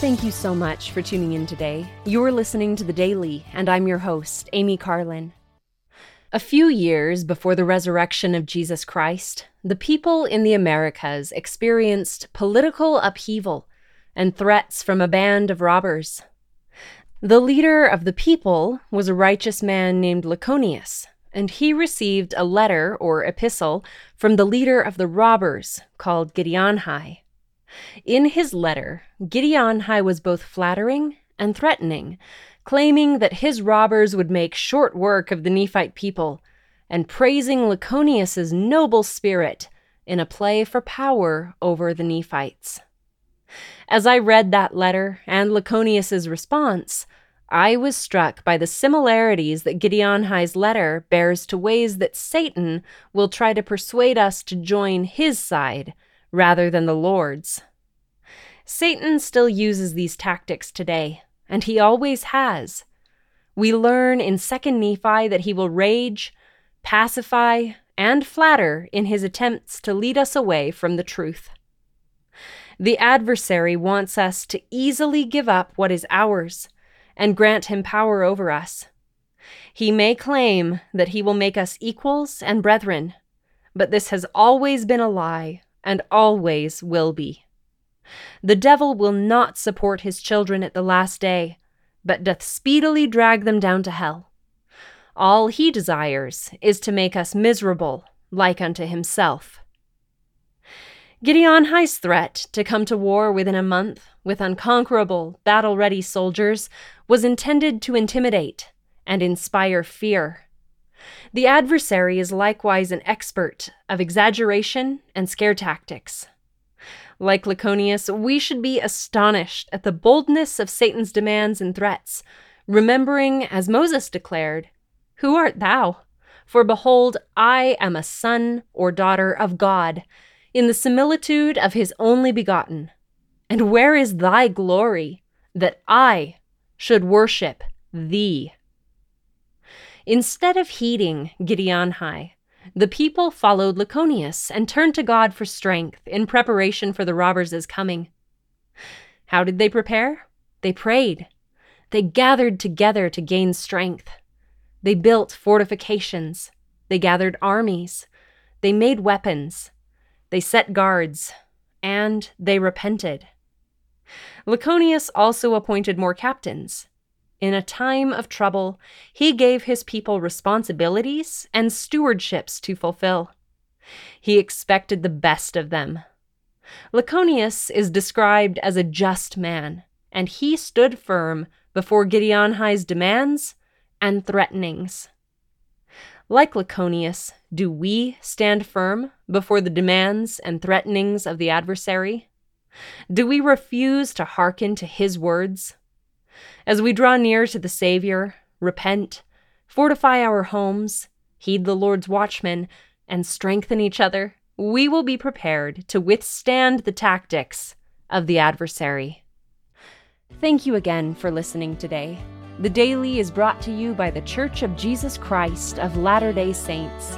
Thank you so much for tuning in today. You're listening to The Daily, and I'm your host, Amy Carlin. A few years before the resurrection of Jesus Christ, the people in the Americas experienced political upheaval and threats from a band of robbers. The leader of the people was a righteous man named Lachoneus, and he received a letter or epistle from the leader of the robbers called Giddianhi. In his letter, Giddianhi was both flattering and threatening, claiming that his robbers would make short work of the Nephite people, and praising Lachoneus's noble spirit in a play for power over the Nephites. As I read that letter and Lachoneus's response, I was struck by the similarities that Giddianhi's letter bears to ways that Satan will try to persuade us to join his side rather than the Lord's. Satan still uses these tactics today, and he always has. We learn in 2 Nephi that he will rage, pacify, and flatter in his attempts to lead us away from the truth. The adversary wants us to easily give up what is ours and grant him power over us. He may claim that he will make us equals and brethren, but this has always been a lie and always will be. The devil will not support his children at the last day, but doth speedily drag them down to hell. All he desires is to make us miserable, like unto himself. Giddianhi's threat to come to war within a month with unconquerable, battle ready soldiers was intended to intimidate and inspire fear. The adversary is likewise an expert of exaggeration and scare tactics. Like Lachoneus, we should be astonished at the boldness of Satan's demands and threats, remembering, as Moses declared, Who art thou? For behold, I am a son or daughter of God, in the similitude of his only begotten. And where is thy glory, that I should worship thee? Instead of heeding Giddianhi, the people followed Lachoneus and turned to God for strength in preparation for the robbers' coming. How did they prepare? They prayed. They gathered together to gain strength. They built fortifications. They gathered armies. They made weapons. They set guards. And they repented. Lachoneus also appointed more captains. In a time of trouble, he gave his people responsibilities and stewardships to fulfill. He expected the best of them. Lachoneus is described as a just man, and he stood firm before Giddianhi's demands and threatenings. Like Lachoneus, do we stand firm before the demands and threatenings of the adversary? Do we refuse to hearken to his words? As we draw near to the Savior, repent, fortify our homes, heed the Lord's watchmen, and strengthen each other, we will be prepared to withstand the tactics of the adversary. Thank you again for listening today. The Daily is brought to you by The Church of Jesus Christ of Latter day Saints.